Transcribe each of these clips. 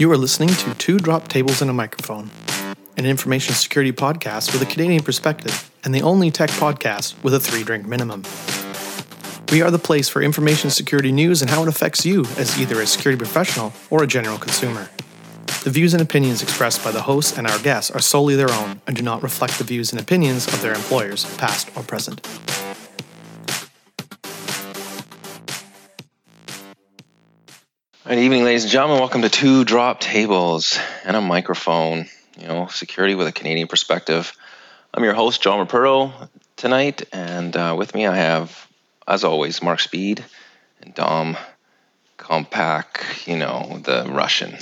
You are listening to Two Drop Tables and a Microphone, an information security podcast with a Canadian perspective, and the only tech podcast with a three drink minimum. We are the place for information security news and how it affects you as either a security professional or a general consumer. The views and opinions expressed by the hosts and our guests are solely their own and do not reflect the views and opinions of their employers, past or present. Good evening, ladies and gentlemen. Welcome to Two Drop Tables and a Microphone. You know, security with a Canadian perspective. I'm your host, John Rapuro, tonight, and uh, with me I have, as always, Mark Speed and Dom Kompak, you know, the Russian.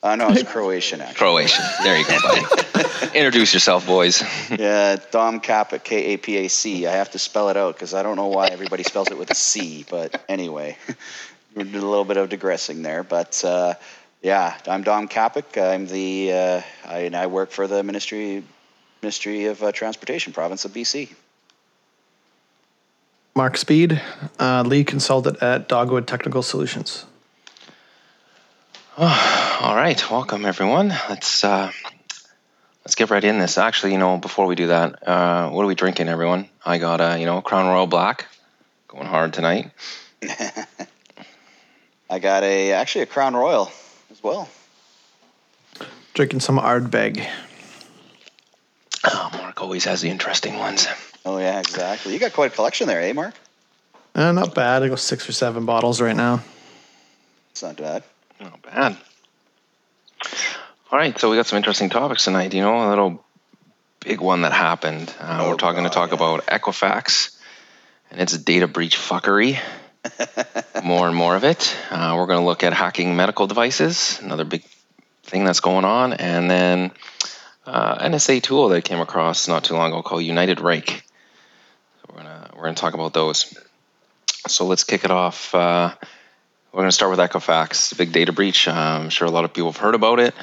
Uh, no, it's Croatian, actually. Croatian. There you go, buddy. Introduce yourself, boys. yeah, Dom Kapac, K A P A C. I have to spell it out because I don't know why everybody spells it with a C, but anyway. we did a little bit of digressing there, but uh, yeah, I'm Dom Kapac. I'm the uh, I, and I work for the Ministry Ministry of uh, Transportation, province of BC. Mark Speed, uh, lead consultant at Dogwood Technical Solutions. Oh, all right, welcome everyone. Let's uh, let's get right in this. Actually, you know, before we do that, uh, what are we drinking, everyone? I got a you know Crown Royal Black, going hard tonight. I got a actually a Crown Royal as well. Drinking some Ardbeg. Oh, Mark always has the interesting ones. Oh yeah, exactly. You got quite a collection there, eh, Mark? Uh, not bad. I go six or seven bottles right now. It's not bad. Not bad. All right, so we got some interesting topics tonight. You know, a little big one that happened. Uh, Oh, we're talking God, to talk yeah. about Equifax and its data breach fuckery. More and more of it. Uh, we're going to look at hacking medical devices, another big thing that's going on, and then uh, NSA tool that I came across not too long ago called UNITEDRAKE. So we're gonna we're gonna talk about those. So let's kick it off. Uh, we're gonna start with Equifax, the big data breach. Uh, I'm sure a lot of people have heard about it.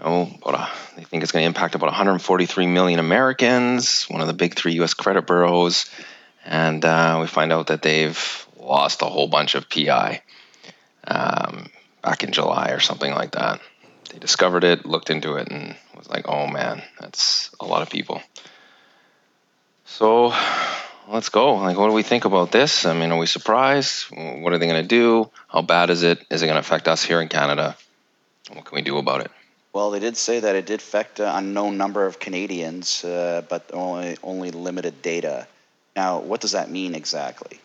Know, about a, they think it's going to impact about 143 million Americans. One of the big three U.S. credit bureaus, and uh, we find out that they've lost a whole bunch of PI um, back in July or something like that. They discovered it, looked into it, and was like, "Oh man, that's a lot of people." So let's go. Like, what do we think about this? I mean, are we surprised? What are they going to do? How bad is it? Is it going to affect us here in Canada? What can we do about it? Well, they did say that it did affect an unknown number of Canadians, uh, but only only limited data. Now, what does that mean exactly?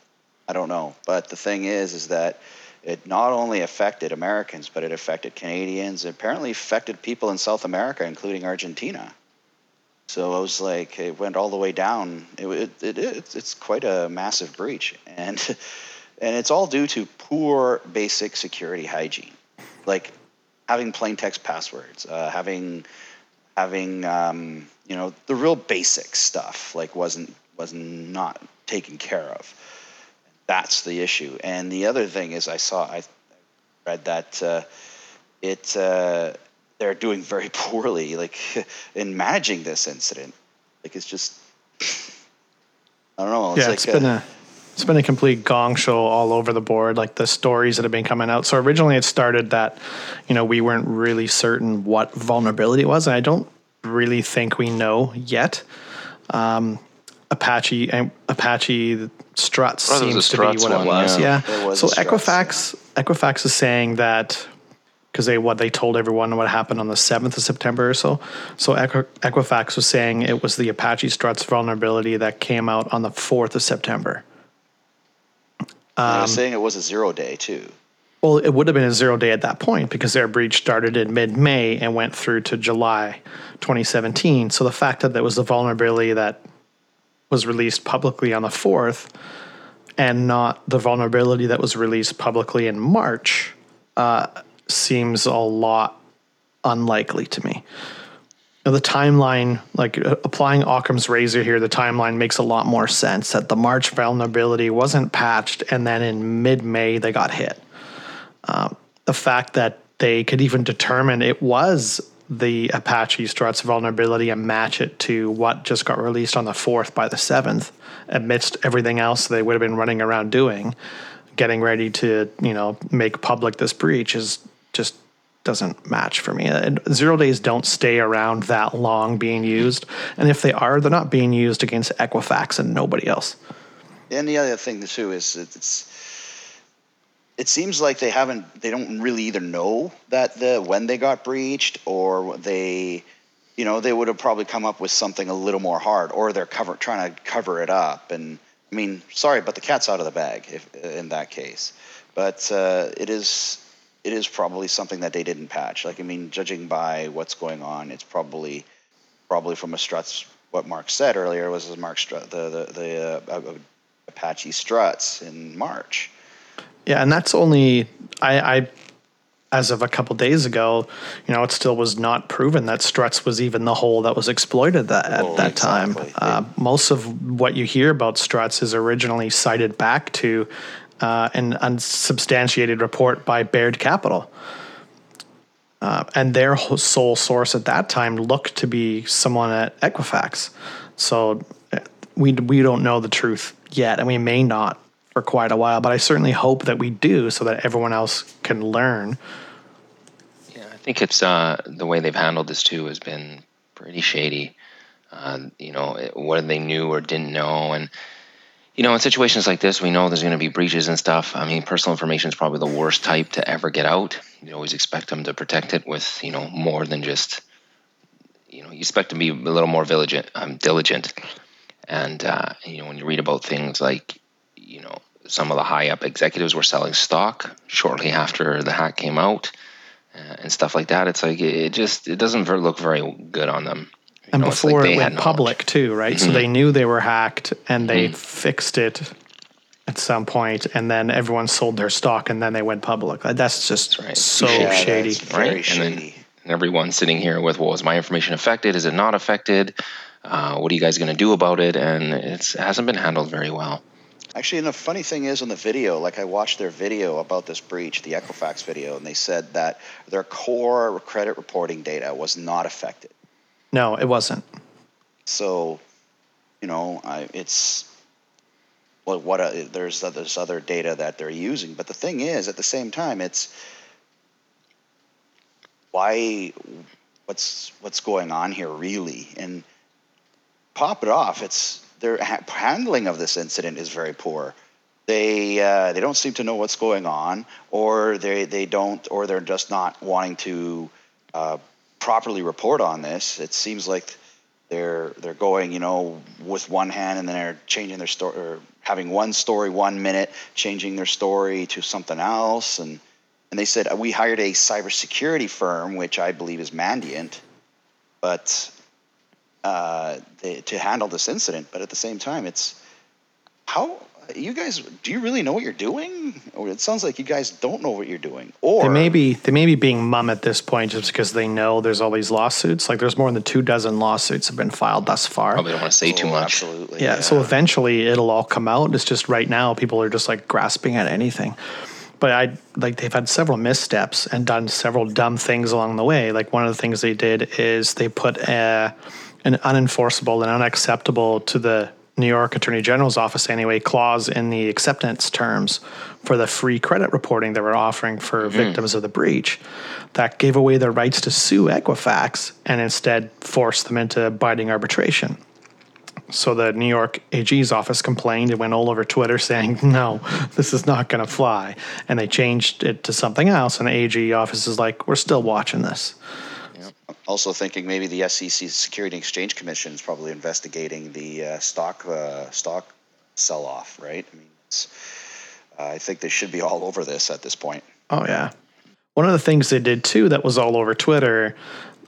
I don't know. But the thing is, is that it not only affected Americans, but it affected Canadians. It apparently affected people in South America, including Argentina. So I was like, it went all the way down. It, it, it, it's quite a massive breach, and and it's all due to poor basic security hygiene, like having plain text passwords, uh, having having um, you know the real basic stuff like wasn't was not taken care of. That's the issue. And the other thing is, I saw I read that uh, it uh, they're doing very poorly, like in managing this incident. Like it's just I don't know. It's yeah, like it's been a it's been a complete gong show all over the board. Like the stories that have been coming out. So originally it started that, you know, we weren't really certain what vulnerability it was, and I don't really think we know yet. Um, Apache and Apache struts Thought it was seems to be struts what it was. yeah. Yeah. It was so Equifax Equifax is saying that because they what they told everyone what happened on the seventh of September or so. So Equifax was saying it was the Apache struts vulnerability that came out on the fourth of September. I um, was saying it was a zero day too. Well, it would have been a zero day at that point because their breach started in mid May and went through to July 2017. So the fact that there was a vulnerability that was released publicly on the 4th and not the vulnerability that was released publicly in March uh, seems a lot unlikely to me. Now, the timeline, like uh, applying Occam's razor here, the timeline makes a lot more sense that the March vulnerability wasn't patched and then in mid May they got hit the fact that they could even determine it was the Apache struts vulnerability and match it to what just got released on the 4th by the 7th amidst everything else they would have been running around doing getting ready to you know make public this breach is just doesn't match for me. Zero days don't stay around that long being used, and if they are, they're not being used against Equifax and nobody else. And the other thing too is it's it seems like they haven't they don't really either know that the when they got breached or they you know they would have probably come up with something a little more hard or they're cover trying to cover it up. And I mean sorry but the cat's out of the bag if in that case. But uh, it is it is probably something that they didn't patch. Like I mean judging by what's going on it's probably probably from a struts what Mark said earlier was Mark strut the the, the uh, Apache struts in March yeah, and that's only I, I as of a couple days ago, you know, it still was not proven that Struts was even the hole that was exploited that, at well, that exactly. time. Uh, most of what you hear about Struts is originally cited back to uh, an unsubstantiated report by Baird Capital. Uh, and their sole source at that time looked to be someone at Equifax. So uh, we, we don't know the truth yet, and we may not for quite a while, but I certainly hope that we do so that everyone else can learn. Yeah, I think it's uh, the way they've handled this too has been pretty shady. Uh, you know, what they knew or didn't know. And, you know, in situations like this, we know there's going to be breaches and stuff. I mean, personal information is probably the worst type to ever get out. You always expect them to protect it with, you know, more than just, you know, you expect to be a little more diligent. Um, diligent. And, uh, you know, when you read about things like, you know, some of the high up executives were selling stock shortly after the hack came out uh, and stuff like that. It's like it just it doesn't look very good on them. You and know, before like it went public too, right? Mm-hmm. So they knew they were hacked and they mm-hmm. fixed it at some point, and then everyone sold their stock, and then they went public. That's just right. so yeah, shady, right? Shady. And then everyone sitting here with, "Well, is my information affected? Is it not affected? Uh, what are you guys going to do about it?" And it hasn't been handled very well. Actually, and the funny thing is, in the video, like I watched their video about this breach, the Equifax video, and they said that their core credit reporting data was not affected. No, it wasn't. So, you know, I, it's well, what a, there's uh, there's other data that they're using, but the thing is, at the same time, it's why what's what's going on here really, and pop it off. It's their ha- handling of this incident is very poor. They uh, they don't seem to know what's going on, or they they don't, or they're just not wanting to uh, properly report on this. It seems like they're they're going, you know, with one hand, and then they're changing their story, or having one story one minute, changing their story to something else, and and they said we hired a cybersecurity firm, which I believe is Mandiant, but uh, the, to handle this incident. But at the same time, it's how you guys do you really know what you're doing? Or it sounds like you guys don't know what you're doing or they may be they may be being mum at this point just because they know there's all these lawsuits. Like there's more than two dozen lawsuits have been filed thus far. Probably don't want to say oh, too much. absolutely yeah, yeah, so eventually it'll all come out. It's just right now people are just like grasping at anything. But i like they've had several missteps and done several dumb things along the way. Like one of the things they did is they put a an unenforceable and unacceptable to the New York Attorney General's office anyway clause in the acceptance terms for the free credit reporting they were offering for mm-hmm. victims of the breach that gave away their rights to sue Equifax and instead forced them into binding arbitration. So the New York AG's office complained. It went all over Twitter saying, no, this is not going to fly. And they changed it to something else. And the AG office is like, we're still watching this also thinking maybe the SEC Security and Exchange Commission is probably investigating the uh, stock uh, stock sell off, right? I mean, uh, I think they should be all over this at this point. Oh yeah, one of the things they did too that was all over Twitter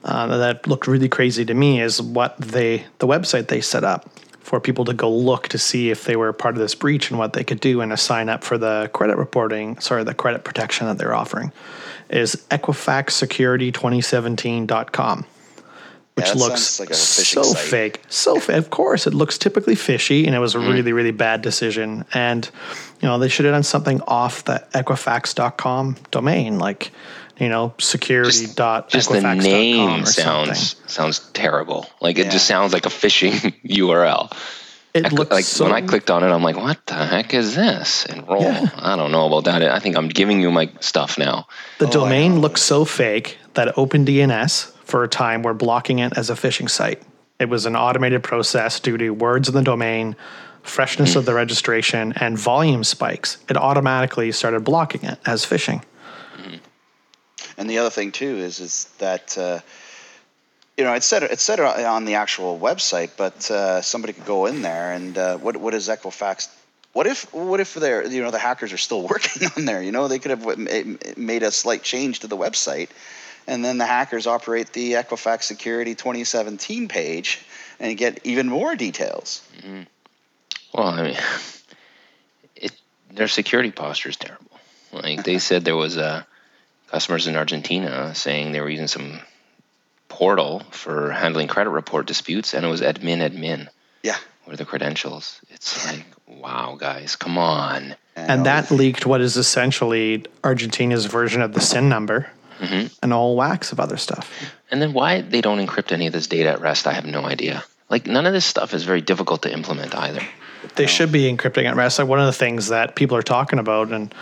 uh, that looked really crazy to me is what they the website they set up for people to go look to see if they were part of this breach and what they could do and to sign up for the credit reporting, sorry, the credit protection that they're offering is equifaxsecurity2017.com which yeah, looks like so site. fake. So of course, it looks typically fishy, and it was a mm. really, really bad decision. And you know, they should have done something off the Equifax.com domain, like you know, security just, dot just the name sounds something. sounds terrible. Like it yeah. just sounds like a phishing URL. It I looks like so when I clicked on it, I'm like, what the heck is this? Enroll. Yeah. I don't know about that. I think I'm giving you my stuff now. The Oh, domain looks so fake that OpenDNS, for a time, were blocking it as a phishing site. It was an automated process due to words in the domain, freshness of the registration, and volume spikes. It automatically started blocking it as phishing. And the other thing too is is that uh, you know it's said it's said on the actual website, but uh, somebody could go in there and uh, what what is Equifax? What if what if they're you know the hackers are still working on there? You know they could have made a slight change to the website, and then the hackers operate the Equifax Security 2017 page and get even more details. Well, I mean, it their security posture is terrible. Like they said, there was uh, customers in Argentina saying they were using some portal for handling credit report disputes, and it was admin admin. Yeah. Were the credentials? It's like, wow, guys, come on. And that leaked what is essentially Argentina's version of the SIN number mm-hmm. and all whole wax of other stuff. And then why they don't encrypt any of this data at rest, I have no idea. Like none of this stuff is very difficult to implement either. They should be encrypting at rest. Like one of the things that people are talking about, and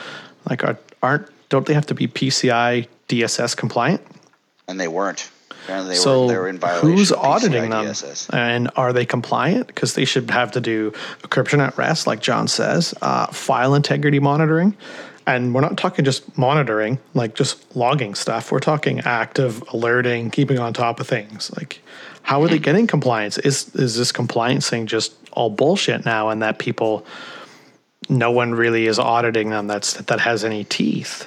like are, aren't don't they have to be PCI DSS compliant? and they weren't. Apparently they so were they were in violation. who's of auditing them, DSS. and are they compliant? Because they should have to do encryption at rest, like John says, uh, file integrity monitoring, and we're not talking just monitoring, like just logging stuff. We're talking active alerting, keeping on top of things. Like, how are they getting compliance? Is is this compliance thing just all bullshit now, and that people, no one really is auditing them. That's that has any teeth.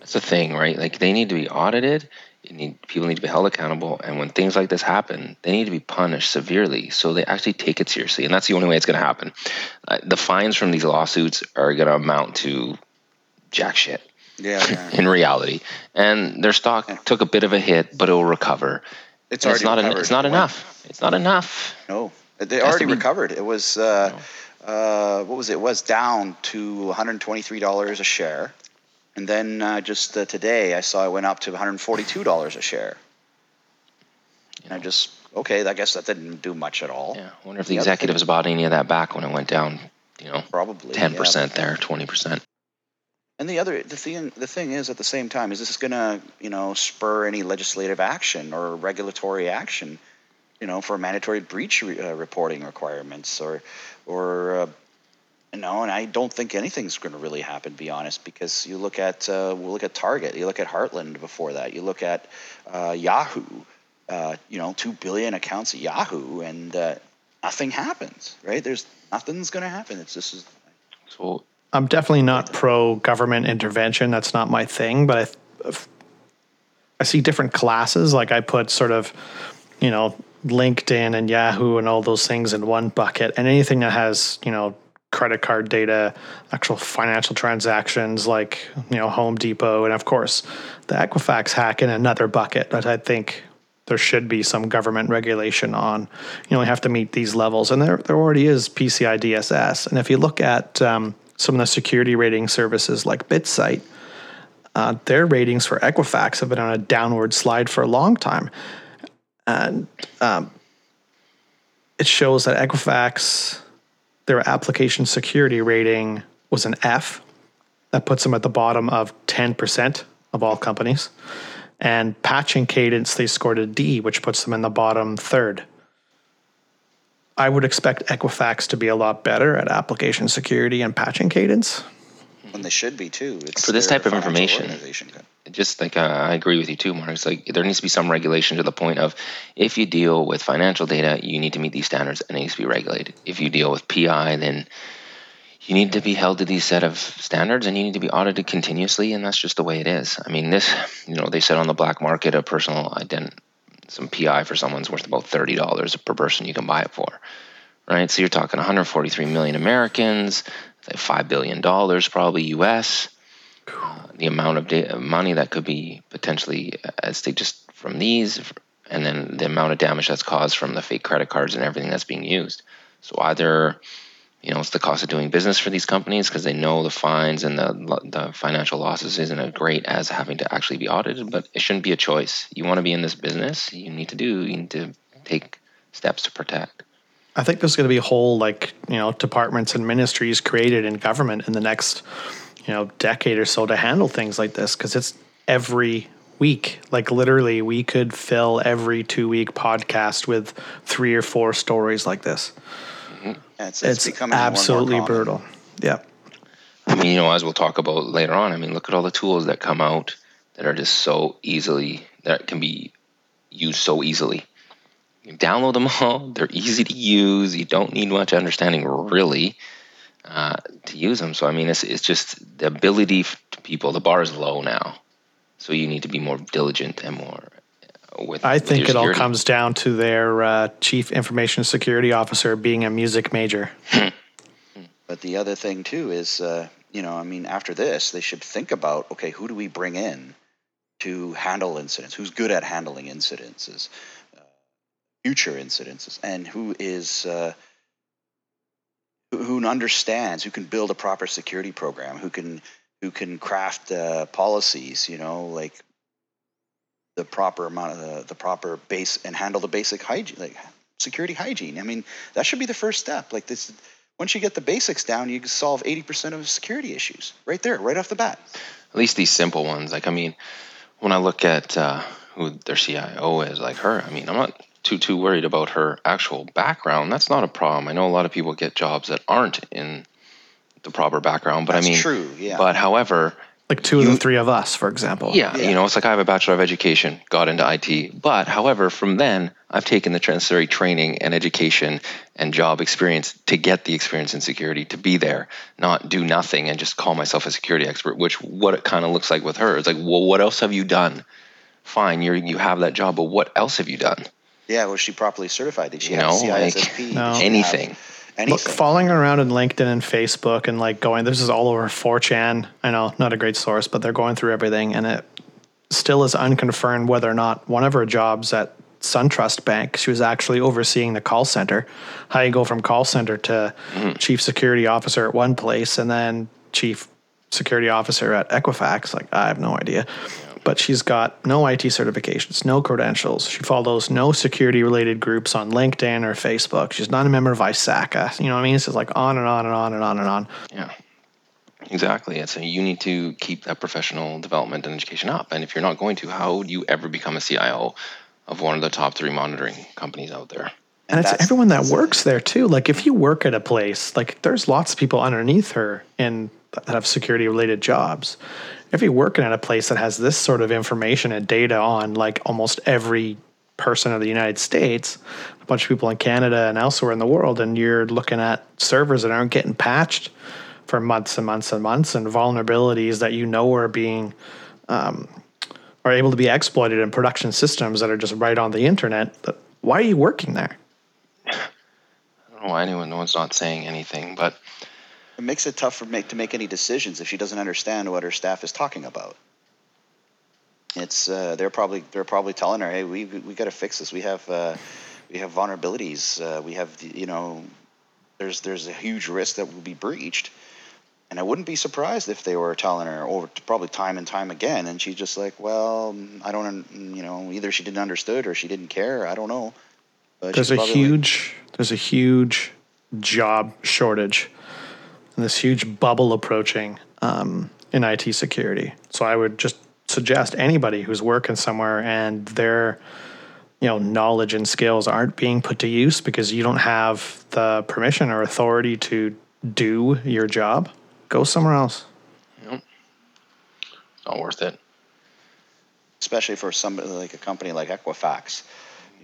That's the thing, right? Like they need to be audited. Need people need to be held accountable, and when things like this happen, they need to be punished severely so they actually take it seriously. And that's the only way it's going to happen. Uh, the fines from these lawsuits are going to amount to jack shit Yeah, yeah. in reality, and their stock took a bit of a hit, but it will recover. It's it's already not. En- it's not enough. It's not enough. No, they already be- recovered. It was uh, uh, what was it? it? Was down to 123 dollars a share, and then uh, just uh, today I saw it went up to 142 dollars a share. And I just okay, I guess that didn't do much at all. Yeah. I wonder if the The executives bought any of that back when it went down. You know, Probably ten yeah. percent there, twenty percent. And the other the thing the thing is at the same time is this going to you know spur any legislative action or regulatory action, you know, for mandatory breach re- uh, reporting requirements or or uh, know, and I don't think anything's going to really happen. To be honest, because you look at uh, we'll look at Target, you look at Heartland before that, you look at uh, Yahoo, uh, you know, two billion accounts at Yahoo, and uh, nothing happens. Right? There's nothing's going to happen. It's just So I'm definitely not pro government intervention. That's not my thing. But I, I see different classes. Like I put sort of, you know, LinkedIn and Yahoo and all those things in one bucket, and anything that has, you know, credit card data, actual financial transactions like, you know, Home Depot, and of course the Equifax hack in another bucket that I think there should be some government regulation on. You only have to meet these levels, and there there already is PCI DSS. And if you look at um, some of the security rating services like BitSight, uh, their ratings for Equifax have been on a downward slide for a long time, and um, it shows that Equifax, their application security rating was an F. That puts them at the bottom of ten percent of all companies and patching cadence they scored a D, which puts them in the bottom third. I would expect Equifax to be a lot better at application security and patching cadence. When they should be too. It's For this type of information, just like uh, I agree with you too, Mark. It's like there needs to be some regulation to the point of if you deal with financial data, you need to meet these standards and it needs to be regulated. If you deal with PI, then you need to be held to these set of standards and you need to be audited continuously, and that's just the way it is. I mean, this, you know, they said on the black market a personal ident, some PI for someone's worth about thirty dollars per person you can buy it for, right? So you're talking 143 million Americans, five billion dollars probably U.S uh, the amount of da- uh, money that could be potentially uh, at stake just from these, and then the amount of damage that's caused from the fake credit cards and everything that's being used. So either, you know, it's the cost of doing business for these companies because they know the fines and the the financial losses isn't as great as having to actually be audited. But it shouldn't be a choice. You want to be in this business, you need to do, you need to take steps to protect. I think there's going to be whole like you know departments and ministries created in government in the next you know decade or so to handle things like this because it's every week. Like literally, we could fill every two week podcast with three or four stories like this. Mm-hmm. Yeah, it's, It's, becoming more and more absolutely brutal. Yeah. I mean, you know, as we'll talk about later on, I mean, look at all the tools that come out that are just so easily, that can be used so easily. You download them all, they're easy to use, you don't need much understanding really uh, to use them. So, I mean, it's, it's just the ability to people, the bar is low now. So you need to be more diligent and more uh, with I with think your it all comes down to their uh, chief information security officer being a music major. But the other thing too is, uh, you know, I mean, after this, they should think about, okay, who do we bring in to handle incidents? Who's good at handling incidences, future incidences, and who is uh, who, understands, who can build a proper security program, who can who can craft uh, policies, you know, like the proper amount of the, the proper base and handle the basic hygiene, like security hygiene. I mean, that should be the first step. Like this, once you get the basics down, you can solve 80% of security issues right there, right off the bat. at least these simple ones. Like, I mean, when I look at uh, who their CIO is, like her, I mean, I'm not too too worried about her actual background. That's not a problem. I know a lot of people get jobs that aren't in the proper background, but That's I mean, true, yeah. But however, Like two of the three of us, for example. yeah, Yeah. you know, it's like I have a bachelor of education, got into IT, but however, from then I've taken the necessary training and education and job experience to get the experience in security to be there, not do nothing and just call myself a security expert. Which what it kind of looks like with her. It's like, well, what else have you done? Fine, you you have that job, but what else have you done? Yeah, was she properly certified? Did she You have know, like, CISSP? Did No. she have Anything. Look, Anything. following around in LinkedIn and Facebook and like going, this is all over 4chan. I know, not a great source, but they're going through everything. And it still is unconfirmed whether or not one of her jobs at SunTrust Bank, she was actually overseeing the call center. How you go from call center to mm-hmm. chief security officer at one place and then chief security officer at Equifax. Like, I have no idea. But she's got no IT certifications, no credentials. She follows no security related groups on LinkedIn or Facebook. She's not a member of ISACA. You know what I mean? It's just like on and on and on and on and on. Yeah, exactly. And so you need to keep that professional development and education up. And if you're not going to, how do you ever become a CIO of one of the top three monitoring companies out there? And, it's everyone that works there too. Like if you work at a place, like there's lots of people underneath her in that have security related jobs. If you're working at a place that has this sort of information and data on like almost every person of the United States, a bunch of people in Canada and elsewhere in the world, and you're looking at servers that aren't getting patched for months and months and months, and vulnerabilities that you know are being um, are able to be exploited in production systems that are just right on the internet. Why are you working there? I don't know why anyone, no one's not saying anything, but It makes it tough for make to make any decisions if she doesn't understand what her staff is talking about. It's uh, they're probably they're probably telling her, hey, we we got to fix this. We have uh, we have vulnerabilities. Uh, we have the, you know, there's there's a huge risk that will be breached. And I wouldn't be surprised if they were telling her over probably time and time again, and she's just like, well, I don't, you know, either she didn't understood or she didn't care. I don't know. But there's a probably like- huge there's a huge job shortage and this huge bubble approaching um, in IT security. So I would just suggest anybody who's working somewhere and their you know knowledge and skills aren't being put to use because you don't have the permission or authority to do your job, go somewhere else. it's not worth it. especially for somebody like a company like Equifax.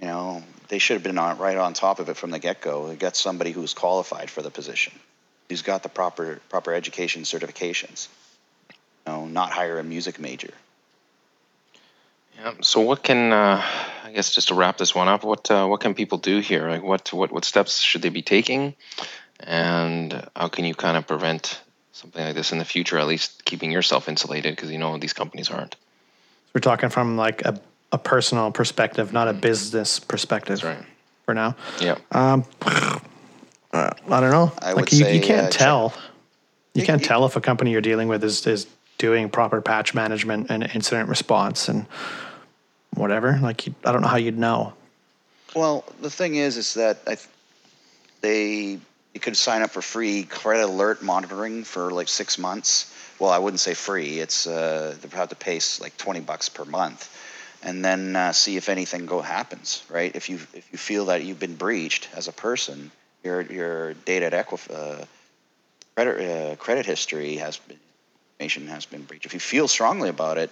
You know, they should have been on, right on top of it from the get-go. They got somebody who's qualified for the position, who's got the proper proper education certifications. You know, not hire a music major. Yeah. So what can uh, I guess just to wrap this one up, what uh, what can people do here? Like what what what steps should they be taking, and how can you kind of prevent something like this in the future? At least keeping yourself insulated because you know these companies aren't. We're talking from like a, a personal perspective, not a business perspective That's right. for now. Yeah. Uh, I don't know. I like would you, say, you can't uh, tell. You You- can't tell if a company you're dealing with is is doing proper patch management and incident response and whatever. Like you, I don't know how you'd know. Well, the thing is, is that I, th- they you could sign up for free credit alert monitoring for like six months. Well, I wouldn't say free. It's uh, they have to pay like twenty bucks per month, and then uh, see if anything go happens. Right? If you if you feel that you've been breached as a person, your your data at Equif- uh, credit uh, credit history has been information has been breached. If you feel strongly about it,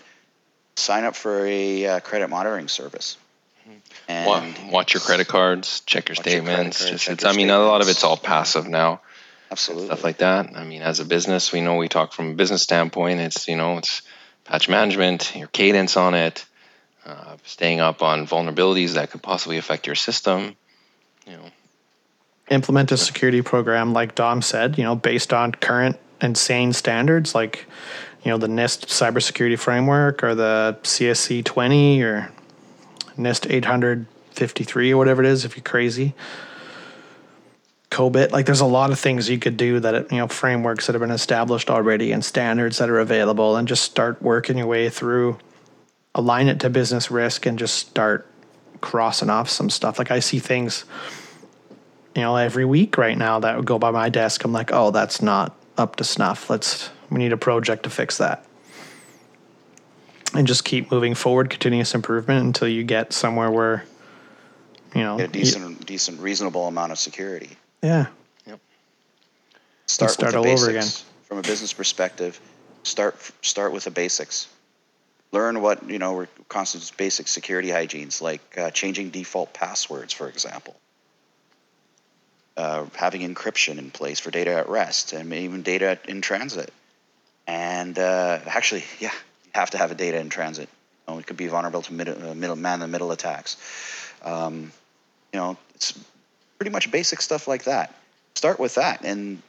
sign up for a uh, credit monitoring service. And watch your credit cards, check your Watch your statements. cards, just check it's, your I mean, a lot of it's all passive now, absolutely. stuff like that. I mean, as a business, we know we talk from a business standpoint. It's you know, it's patch management, your cadence on it, uh, staying up on vulnerabilities that could possibly affect your system. You know, implement a security program like Dom said, you know, based on current and sane standards like, you know, the NIST cybersecurity framework or the CSC 20 or NIST 853 or whatever it is if you're crazy. COBIT, like there's a lot of things you could do that, you know, frameworks that have been established already and standards that are available and just start working your way through, align it to business risk and just start crossing off some stuff. Like I see things you know, every week right now that would go by my desk. I'm like, oh, that's not up to snuff. Let's, we need a project to fix that. And just keep moving forward, continuous improvement until you get somewhere where, you know, Get a y- decent, decent, reasonable amount of security. yeah, Yep. Start, start with the all over basics. From a business perspective, start start with the basics. Learn what you know constitutes basic security hygienes, like uh, changing default passwords, for example. Uh, having encryption in place for data at rest and even data in transit. And uh, actually, yeah, you have to have a data in transit. You know, it could be vulnerable to middle, uh, middle man in the middle attacks. Um, you know, it's pretty much basic stuff like that. Start with that, and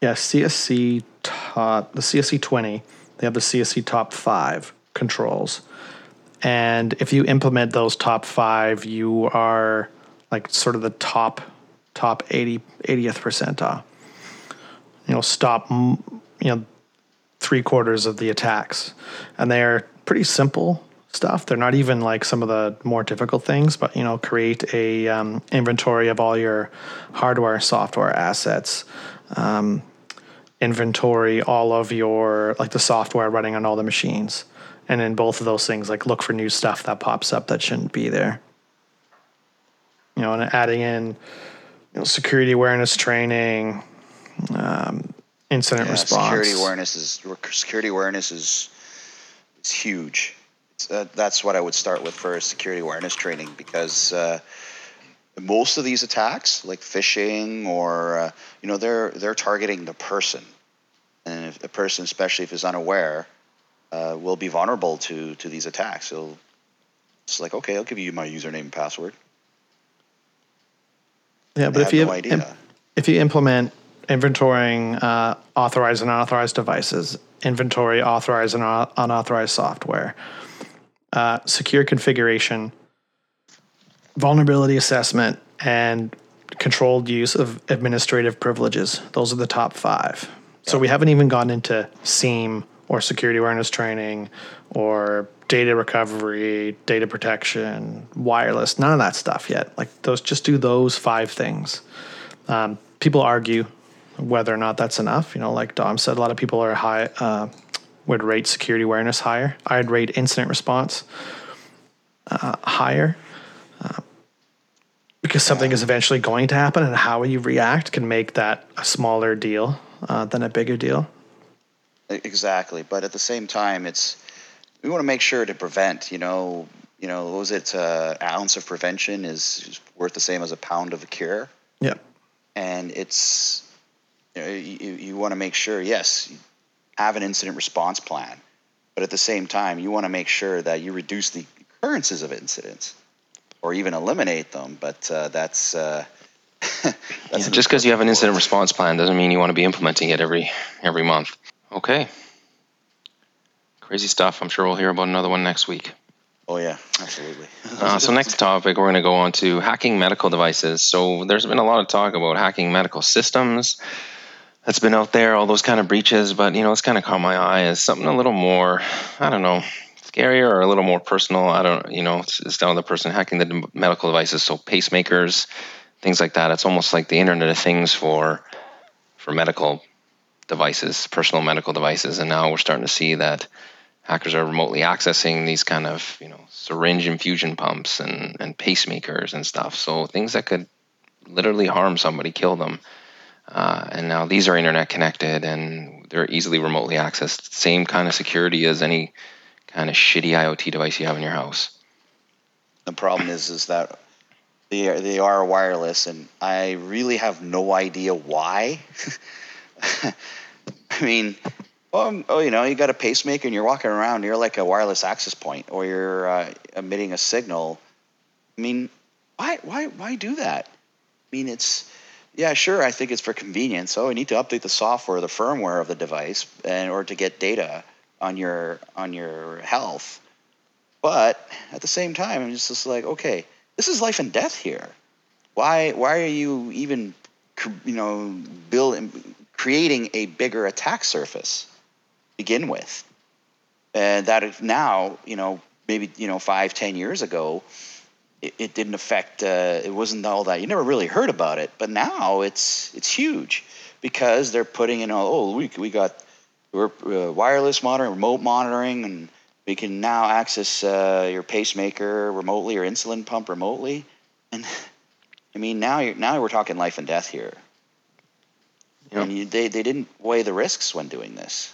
yeah. CSC top, the CSC 20, they have the CSC top five controls. And if you implement those top five, you are like sort of the top, top 80, 80th percentile. You know, stop, you know, three quarters of the attacks. And they're pretty simple stuff. They're not even like some of the more difficult things, but, you know, create a um, inventory of all your hardware, software assets. Um, inventory all of your like the software running on all the machines and in both of those things like look for new stuff that pops up that shouldn't be there you know and adding in know security awareness training um, incident Yeah, response Security awareness is security awareness is is huge. It's, uh, that's what I would start with for security awareness training because uh, most of these attacks, like phishing or uh, you know, they're they're targeting the person, and if the person, especially if is unaware, uh, will be vulnerable to to these attacks. So it's like, okay, I'll give you my username and password. Yeah but if you no idea. if you implement inventorying uh, authorized and unauthorized devices, inventory authorized and un- unauthorized software, uh, secure configuration, vulnerability assessment, and controlled use of administrative privileges. Those are the top five. So we haven't even gone into SIEM or security awareness training or data recovery, data protection, wireless, none of that stuff yet. Like those, just do those five things. Um, people argue whether or not that's enough. You know, like Dom said, a lot of people are high uh, would rate security awareness higher. I'd rate incident response uh, higher uh, because something is eventually going to happen, and how you react can make that a smaller deal uh, than a bigger deal. Exactly, but at the same time, it's we want to make sure to prevent. You know, you know, what was it? Uh, ounce of prevention is, is worth the same as a pound of a cure, Yeah. and it's you, know, you, you want to make sure. Yes, have an incident response plan, but at the same time, you want to make sure that you reduce the occurrences of incidents, or even eliminate them. But uh, that's uh, that's Yeah, just because you have an incident response plan doesn't mean you want to be implementing it every every month. Okay. Crazy stuff. I'm sure we'll hear about another one next week. Oh yeah, absolutely. Uh, so next topic, we're going to go on to hacking medical devices. So there's been a lot of talk about hacking medical systems. That's been out there, all those kind of breaches. But you know, it's kind of caught my eye as something a little more, I don't know, scarier or a little more personal. I don't, you know, it's, it's down to the person hacking the medical devices. So pacemakers, things like that. It's almost like the Internet of Things for for medical devices, personal medical devices, and now we're starting to see that hackers are remotely accessing these kind of you know syringe infusion pumps and and pacemakers and stuff. So things that could literally harm somebody, kill them. Uh, and now these are internet connected and they're easily remotely accessed. Same kind of security as any kind of shitty IoT device you have in your house. The problem is, is that they are, they are wireless, and I really have no idea why. I mean, well, oh, you know, you got a pacemaker and you're walking around, you're like a wireless access point, or you're uh, emitting a signal. I mean, why, why, why do that? I mean, it's yeah, sure. I think it's for convenience. Oh, I need to update the software, the firmware of the device, in order to get data on your on your health. But at the same time, I'm just, just like, okay, this is life and death here. Why why are you even you know building creating a bigger attack surface begin with? And that now you know maybe you know five ten years ago it, it didn't affect. Uh, it wasn't all that. You never really heard about it, but now it's it's huge because they're putting in. Oh, we we got we're uh, wireless monitoring, remote monitoring, and we can now access uh, your pacemaker remotely or insulin pump remotely. And I mean, now you're now we're talking life and death here. Yep. And you, they they didn't weigh the risks when doing this.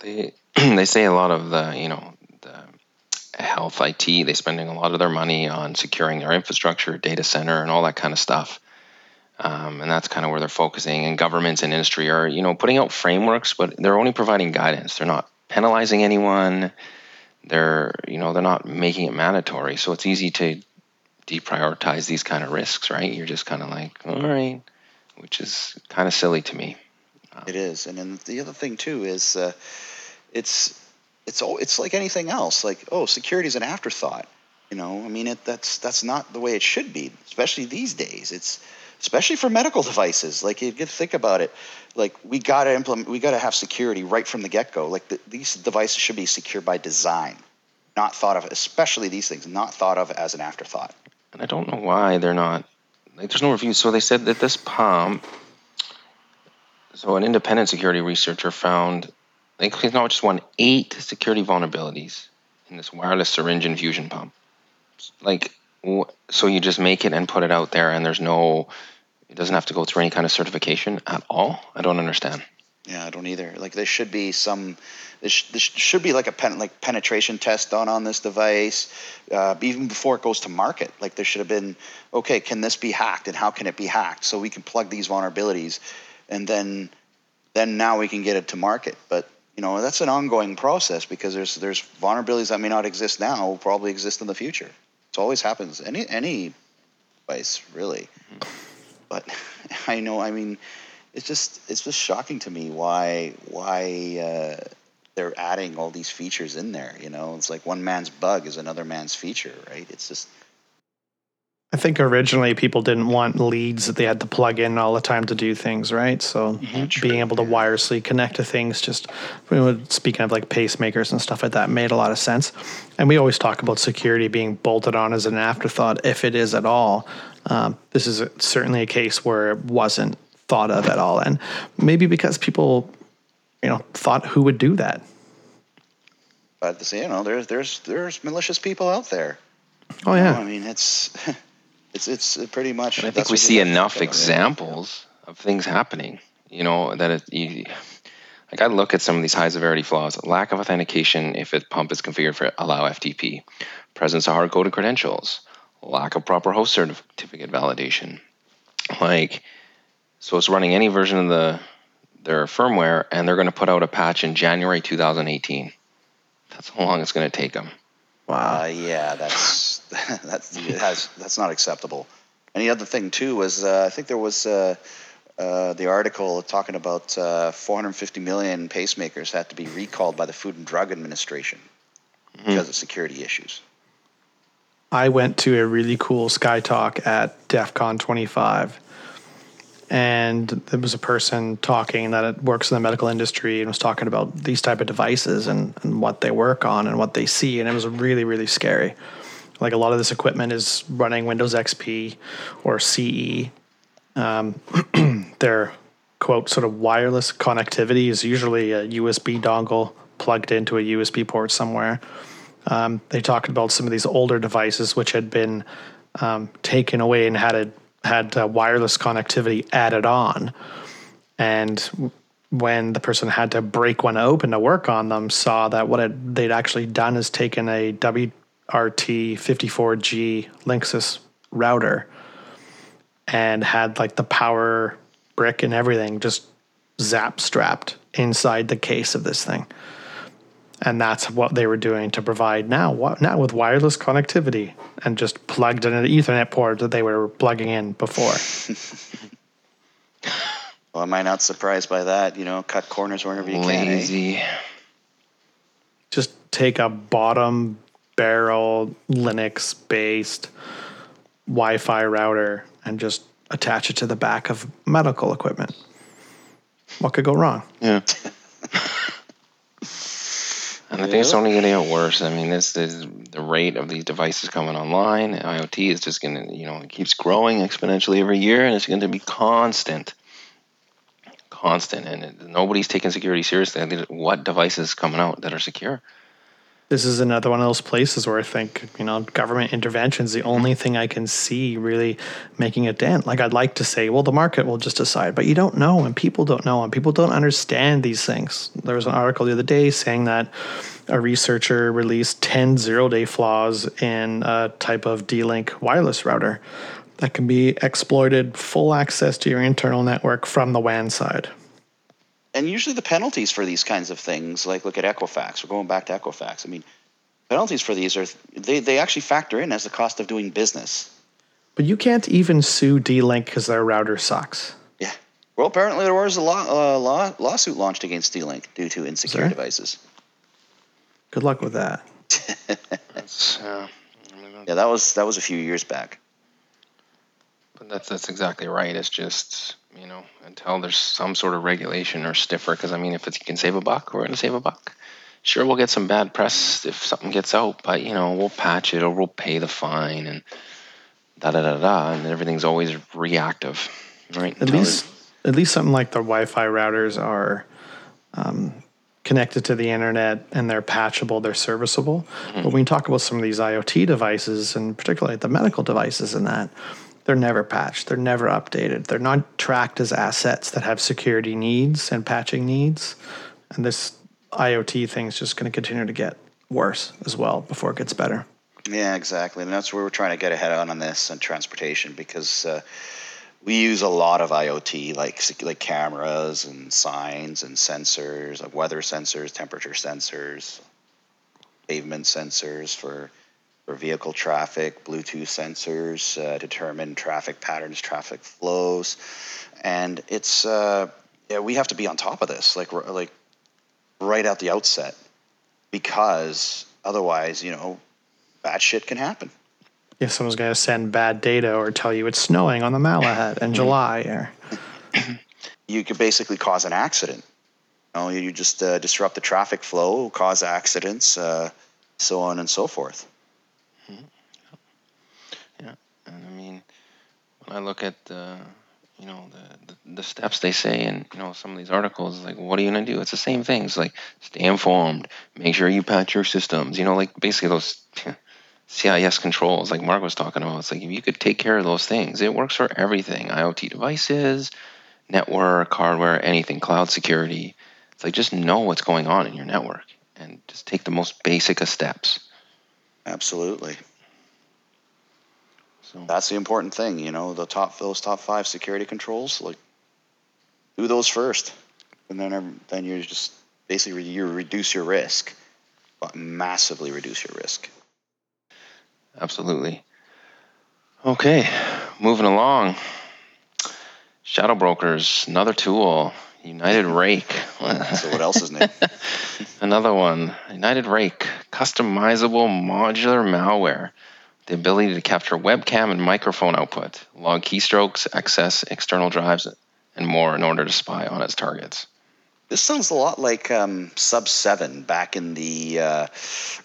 They they say a lot of the you know the health IT. They're spending a lot of their money on securing their infrastructure, data center, and all that kind of stuff. Um, and that's kind of where they're focusing. And governments and industry are, you know, putting out frameworks, but they're only providing guidance. They're not penalizing anyone. They're, you know, they're not making it mandatory. So it's easy to deprioritize these kind of risks, right? You're just kind of like, all right, which is kind of silly to me. Um, it is, and then the other thing too is, uh, it's it's it's like anything else. Like oh, security is an afterthought. You know, I mean, it, that's that's not the way it should be, especially these days. It's especially for medical devices. Like you get to think about it. Like we got to implement, we got to have security right from the get go. Like the, these devices should be secure by design, not thought of. Especially these things, not thought of as an afterthought. And I don't know why they're not. Like, there's no reviews. So they said that this pump. So an independent security researcher found they just won eight security vulnerabilities in this wireless syringe infusion pump. Like, so you just make it and put it out there, and there's no, it doesn't have to go through any kind of certification at all. I don't understand. Yeah, I don't either. Like, there should be some, there should be like a pen, like penetration test done on this device, uh, even before it goes to market. Like, there should have been, okay, can this be hacked, and how can it be hacked, so we can plug these vulnerabilities, and then, then now we can get it to market. But you know that's an ongoing process because there's there's vulnerabilities that may not exist now will probably exist in the future. It always happens any any place really. Mm-hmm. But I know I mean it's just it's just shocking to me why why uh, they're adding all these features in there. You know, it's like one man's bug is another man's feature, right? It's just I think originally people didn't want leads that they had to plug in all the time to do things, right? So mm-hmm. being able to wirelessly connect to things, just speaking of like pacemakers and stuff like that, made a lot of sense. And we always talk about security being bolted on as an afterthought, if it is at all. Um, this is a, certainly a case where it wasn't thought of at all, and maybe because people, you know, thought who would do that. But you know, there's there's there's malicious people out there. Oh yeah. You know, I mean, it's. It's it's uh, pretty much. And I think we see enough examples of things happening. You know that it. You, like I look at some of these high severity flaws: lack of authentication if a pump is configured for allow FTP, presence of hard coded credentials, lack of proper host certificate validation. Like, so it's running any version of the their firmware, and they're going to put out a patch in January 2018. That's how long it's going to take them. Wow. Uh, yeah, that's that's has, that's not acceptable. And the other thing too was uh, I think there was uh, uh the article talking about uh, 450 million pacemakers had to be recalled by the Food and Drug Administration mm-hmm. because of security issues. I went to a really cool Sky Talk at DEF CON 25 and there was a person talking that works in the medical industry and was talking about these type of devices and, and what they work on and what they see and it was really really scary Like a lot of this equipment is running Windows XP or CE. Um, their quote sort of wireless connectivity is usually a USB dongle plugged into a USB port somewhere. Um, they talked about some of these older devices which had been um, taken away and had a, had uh, wireless connectivity added on, and when the person had to break one open to work on them, saw that what it, they'd actually done is taken a WRT54G Linksys router and had like the power brick and everything just zap strapped inside the case of this thing. And that's what they were doing to provide now, now with wireless connectivity and just plugged in an Ethernet port that they were plugging in before. well, am I not surprised by that? You know, cut corners wherever you Lazy. can. Eh? Lazy. Just take a bottom barrel Linux based Wi Fi router and just attach it to the back of medical equipment. What could go wrong? Yeah. And I think it's only going to get worse. I mean, this is the rate of these devices coming online. IoT is just going to, you know, it keeps growing exponentially every year, and it's going to be constant, constant. And it, nobody's taking security seriously. What devices coming out that are secure? This is another one of those places where I think, you know, government intervention is the only thing I can see really making a dent. Like, I'd like to say, well, the market will just decide, but you don't know, and people don't know, and people don't understand these things. There was an article the other day saying that a researcher released 10 zero day flaws in a type of D Link wireless router that can be exploited full access to your internal network from the WAN side and usually the penalties for these kinds of things, like look at Equifax. We're going back to Equifax. I mean, penalties for these are they they actually factor in as the cost of doing business. But you can't even sue D-Link because their router sucks. Yeah. Well, apparently there was a law, uh, law lawsuit launched against D-Link due to insecure devices. Good luck with that. uh, yeah, that was that was a few years back. But that's that's exactly right. It's just you know, until there's some sort of regulation or stiffer. Because I mean, if it's, you can save a buck, we're going to save a buck. Sure, we'll get some bad press if something gets out, but you know, we'll patch it or we'll pay the fine and da da da da, and everything's always reactive, right? At least, at least something like the Wi-Fi routers are. Um, connected to the internet and they're patchable, they're serviceable. Mm-hmm. But when you talk about some of these IoT devices and particularly the medical devices and that, they're never patched, they're never updated. They're not tracked as assets that have security needs and patching needs. And this IoT thing is just going to continue to get worse as well before it gets better. Yeah, exactly. And that's where we're trying to get ahead on on this and transportation because uh, we use a lot of IoT, like like cameras and signs and sensors, like weather sensors, temperature sensors, pavement sensors for for vehicle traffic, Bluetooth sensors uh, determine traffic patterns, traffic flows, and it's uh, yeah we have to be on top of this like like right at the outset because otherwise you know bad shit can happen. Yeah, someone's going to send bad data or tell you it's snowing on the Malahat in July. Or you could basically cause an accident. You know, you just uh, disrupt the traffic flow, cause accidents, uh, so on and so forth. Mm-hmm. I mean, when I look at the, you know, the, the, the steps they say in, you know, some of these articles, like, what are you to do? It's the same thing. It's like, stay informed, make sure you patch your systems, you know, like basically those CIS controls, like Mark was talking about. It's like, if you could take care of those things, it works for everything IoT devices, network, hardware, anything, cloud security. It's like, just know what's going on in your network and just take the most basic of steps. Absolutely. So that's the important thing, you know, the top those top five security controls, like do those first, and then then you just basically you reduce your risk, but massively reduce your risk. Absolutely. Okay, moving along. Shadow brokers, another tool. UNITEDRAKE. so what else is new? Another one. UNITEDRAKE, customizable modular malware the ability to capture webcam and microphone output, log keystrokes, access external drives, and more in order to spy on its targets. This sounds a lot like um, Sub 7 back in the uh,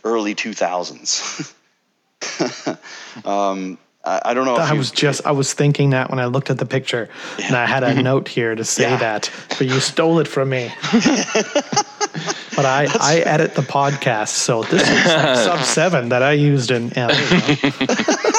early 2000s. um, I, I don't know. if I was just I was thinking that when I looked at the picture, and I had a note here to say Yeah. that, but you stole it from me. but I I edit the podcast, so this is like sub seven that I used in. Yeah.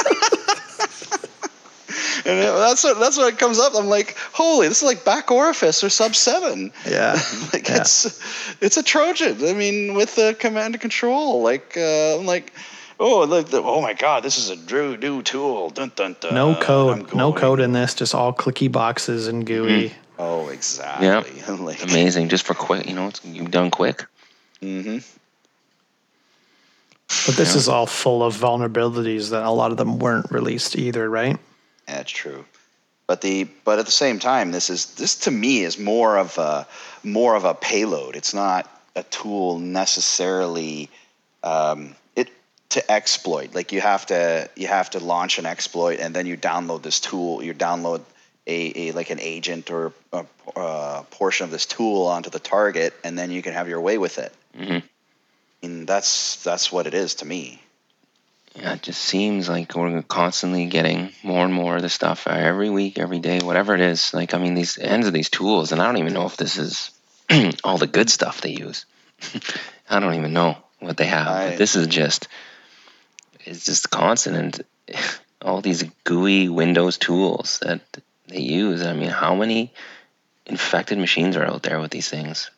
And that's what that's what comes up. I'm like, holy, this is like back orifice or sub seven. yeah. like Yeah. it's it's a Trojan. I mean, with the command and control. Like uh, I'm like, oh, like the, oh my god, this is a Drew new tool. Dun, dun, dun. No code, no code in this, just all clicky boxes and GUI. Oh, exactly. Yeah, like, Amazing, just for quick. You know, it's, you've done quick. Mm-hmm. But this Yeah. is all full of vulnerabilities that a lot of them weren't released either, right? That's true. But the but at the same time, this is this to me is more of a more of a payload. It's not a tool necessarily um, it to exploit. Like you have to you have to launch an exploit and then you download this tool. You download a, a like an agent or a, a portion of this tool onto the target, and then you can have your way with it. Mhm. And that's that's what it is to me. Yeah, it just seems like we're constantly getting more and more of this stuff every week, every day, whatever it is. Like, I mean, these ends of these tools, and I don't even know if this is all the good stuff they use. I don't even know what they have. I- but this is just, it's just constant. And all these GUI Windows tools that they use. I mean, how many infected machines are out there with these things?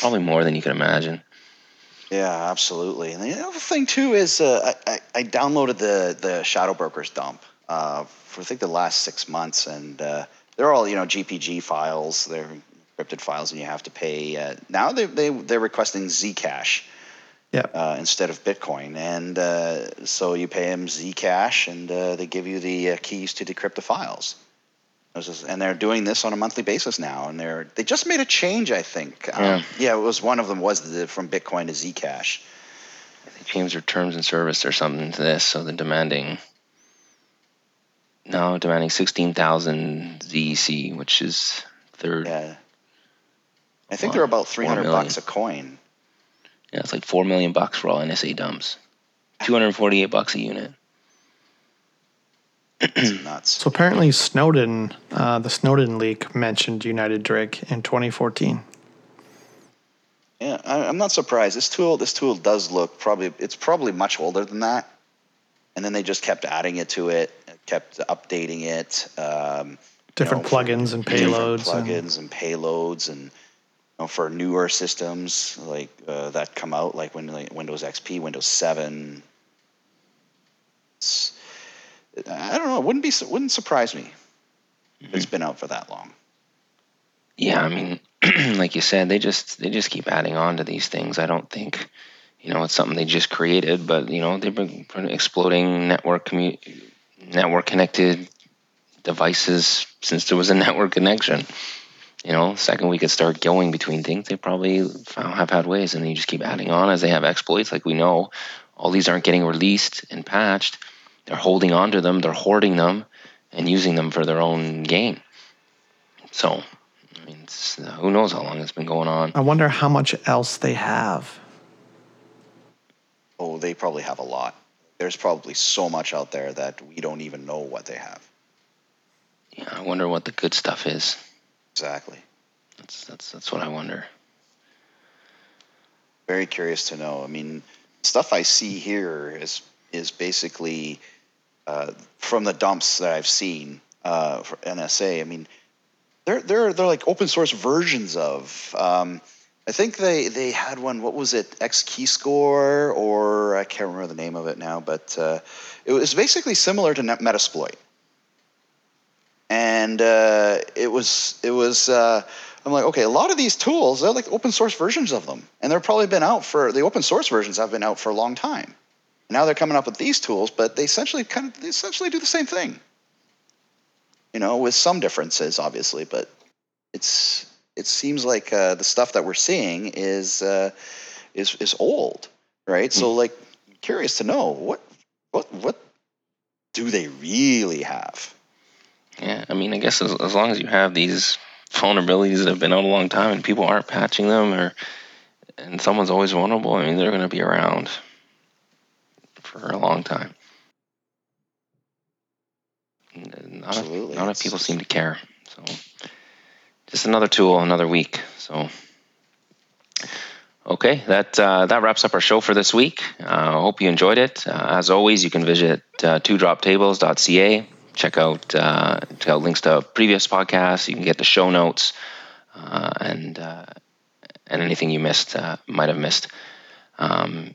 Probably more than you can imagine. Yeah, absolutely. And the other thing too is uh, I, I, I downloaded the the Shadow Brokers dump uh, for I think the last six months, and uh, they're all you know GPG files. They're encrypted files, and you have to pay. Uh, now they they they're requesting Zcash Yeah. uh, instead of Bitcoin, and uh, so you pay them Zcash, and uh, they give you the uh, keys to decrypt the files. Is- And they're doing this on a monthly basis now, and they're they just made a change, I think. Um, Yeah. yeah, it was one of them was the, from Bitcoin to Zcash. they changed their terms and service or something to this, so they're demanding now demanding sixteen thousand ZEC, which is third. Yeah. I think Wow. they're about three hundred bucks a coin. Yeah, it's like four million bucks for all NSA dumps. Two hundred forty-eight bucks a unit. It's nuts. So apparently Snowden, uh, the Snowden leak mentioned UNITEDRAKE in 2014. Yeah, I, I'm not surprised. This tool, this tool does look probably it's probably much older than that. And then they just kept adding it to it, kept updating it. Um, Different know, plugins and payloads. and- plugins and, payloads, and you know, for newer systems like uh, that come out, like when like Windows XP, Windows 7. I don't know. It wouldn't be wouldn't surprise me. if It's hmm. been out for that long. Yeah, I mean, like you said, they just they just keep adding on to these things. I don't think, you know, it's something they just created, but you know, they've been exploding network commu- network connected devices since there was a network connection. You know, second we could start going between things, they probably found, have had ways, and then you just keep adding on as they have exploits. Like we know, all these aren't getting released and patched. They're holding on to them, they're hoarding them, and using them for their own gain. So, I mean, it's, uh, who knows how long it's been going on? I wonder how much else they have. Oh, they probably have a lot. There's probably so much out there that we don't even know what they have. Yeah, I wonder what the good stuff is. Exactly. That's that's that's what I wonder. Very curious to know. I mean, stuff I see here is is basically uh, from the dumps that I've seen uh, for NSA. I mean, they're they're they're like open source versions of. Um, I think they they had one. What was it? X Keyscore, or I can't remember the name of it now. But uh, it was basically similar to Metasploit, and uh, it was it was. Uh, I'm like, okay, a lot of these tools, they're like open source versions of them, and they've probably been out for the open source versions have been out for a long time. Now they're coming up with these tools, but they essentially kind of they essentially do the same thing. You know, with some differences, obviously, but it's it seems like uh, the stuff that we're seeing is uh, is is old, right? So, like, curious to know what what what do they really have? Yeah, I mean, I guess as, as long as you have these vulnerabilities that have been out a long time and people aren't patching them, or and someone's always vulnerable, I mean, they're going to be around for a long time. Not Absolutely. A, lot of people seem to care. So just another tool, another week. So okay, that uh, that wraps up our show for this week. I uh, hope you enjoyed it. Uh, as always, you can visit uh, twodroptables.ca. Check out uh, check out links to previous podcasts. You can get the show notes uh, and uh, and anything you missed might have missed. Um,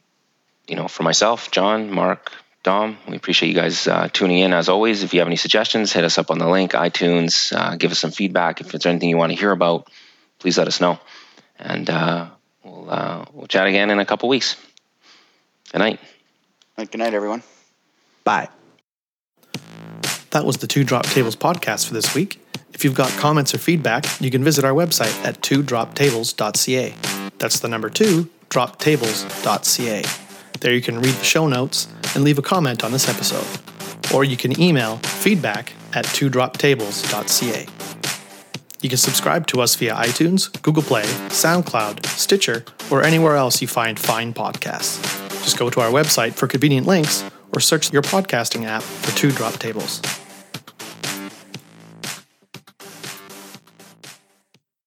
you know, for myself, John, Mark, Dom, we appreciate you guys uh, tuning in. As always, if you have any suggestions, hit us up on the link, iTunes. Uh, give us some feedback. If there's anything you want to hear about, please let us know. And uh, we'll uh, we'll chat again in a couple weeks. Good night. Good night, everyone. Bye. That was the Two Drop Tables podcast for this week. If you've got comments or feedback, you can visit our website at twodroptables.ca. That's the number two, droptables.ca. There you can read the show notes and leave a comment on this episode. Or you can email feedback at twodroptables.ca. You can subscribe to us via iTunes, Google Play, SoundCloud, Stitcher, or anywhere else you find fine podcasts. Just go to our website for convenient links or search your podcasting app for Two Drop Tables.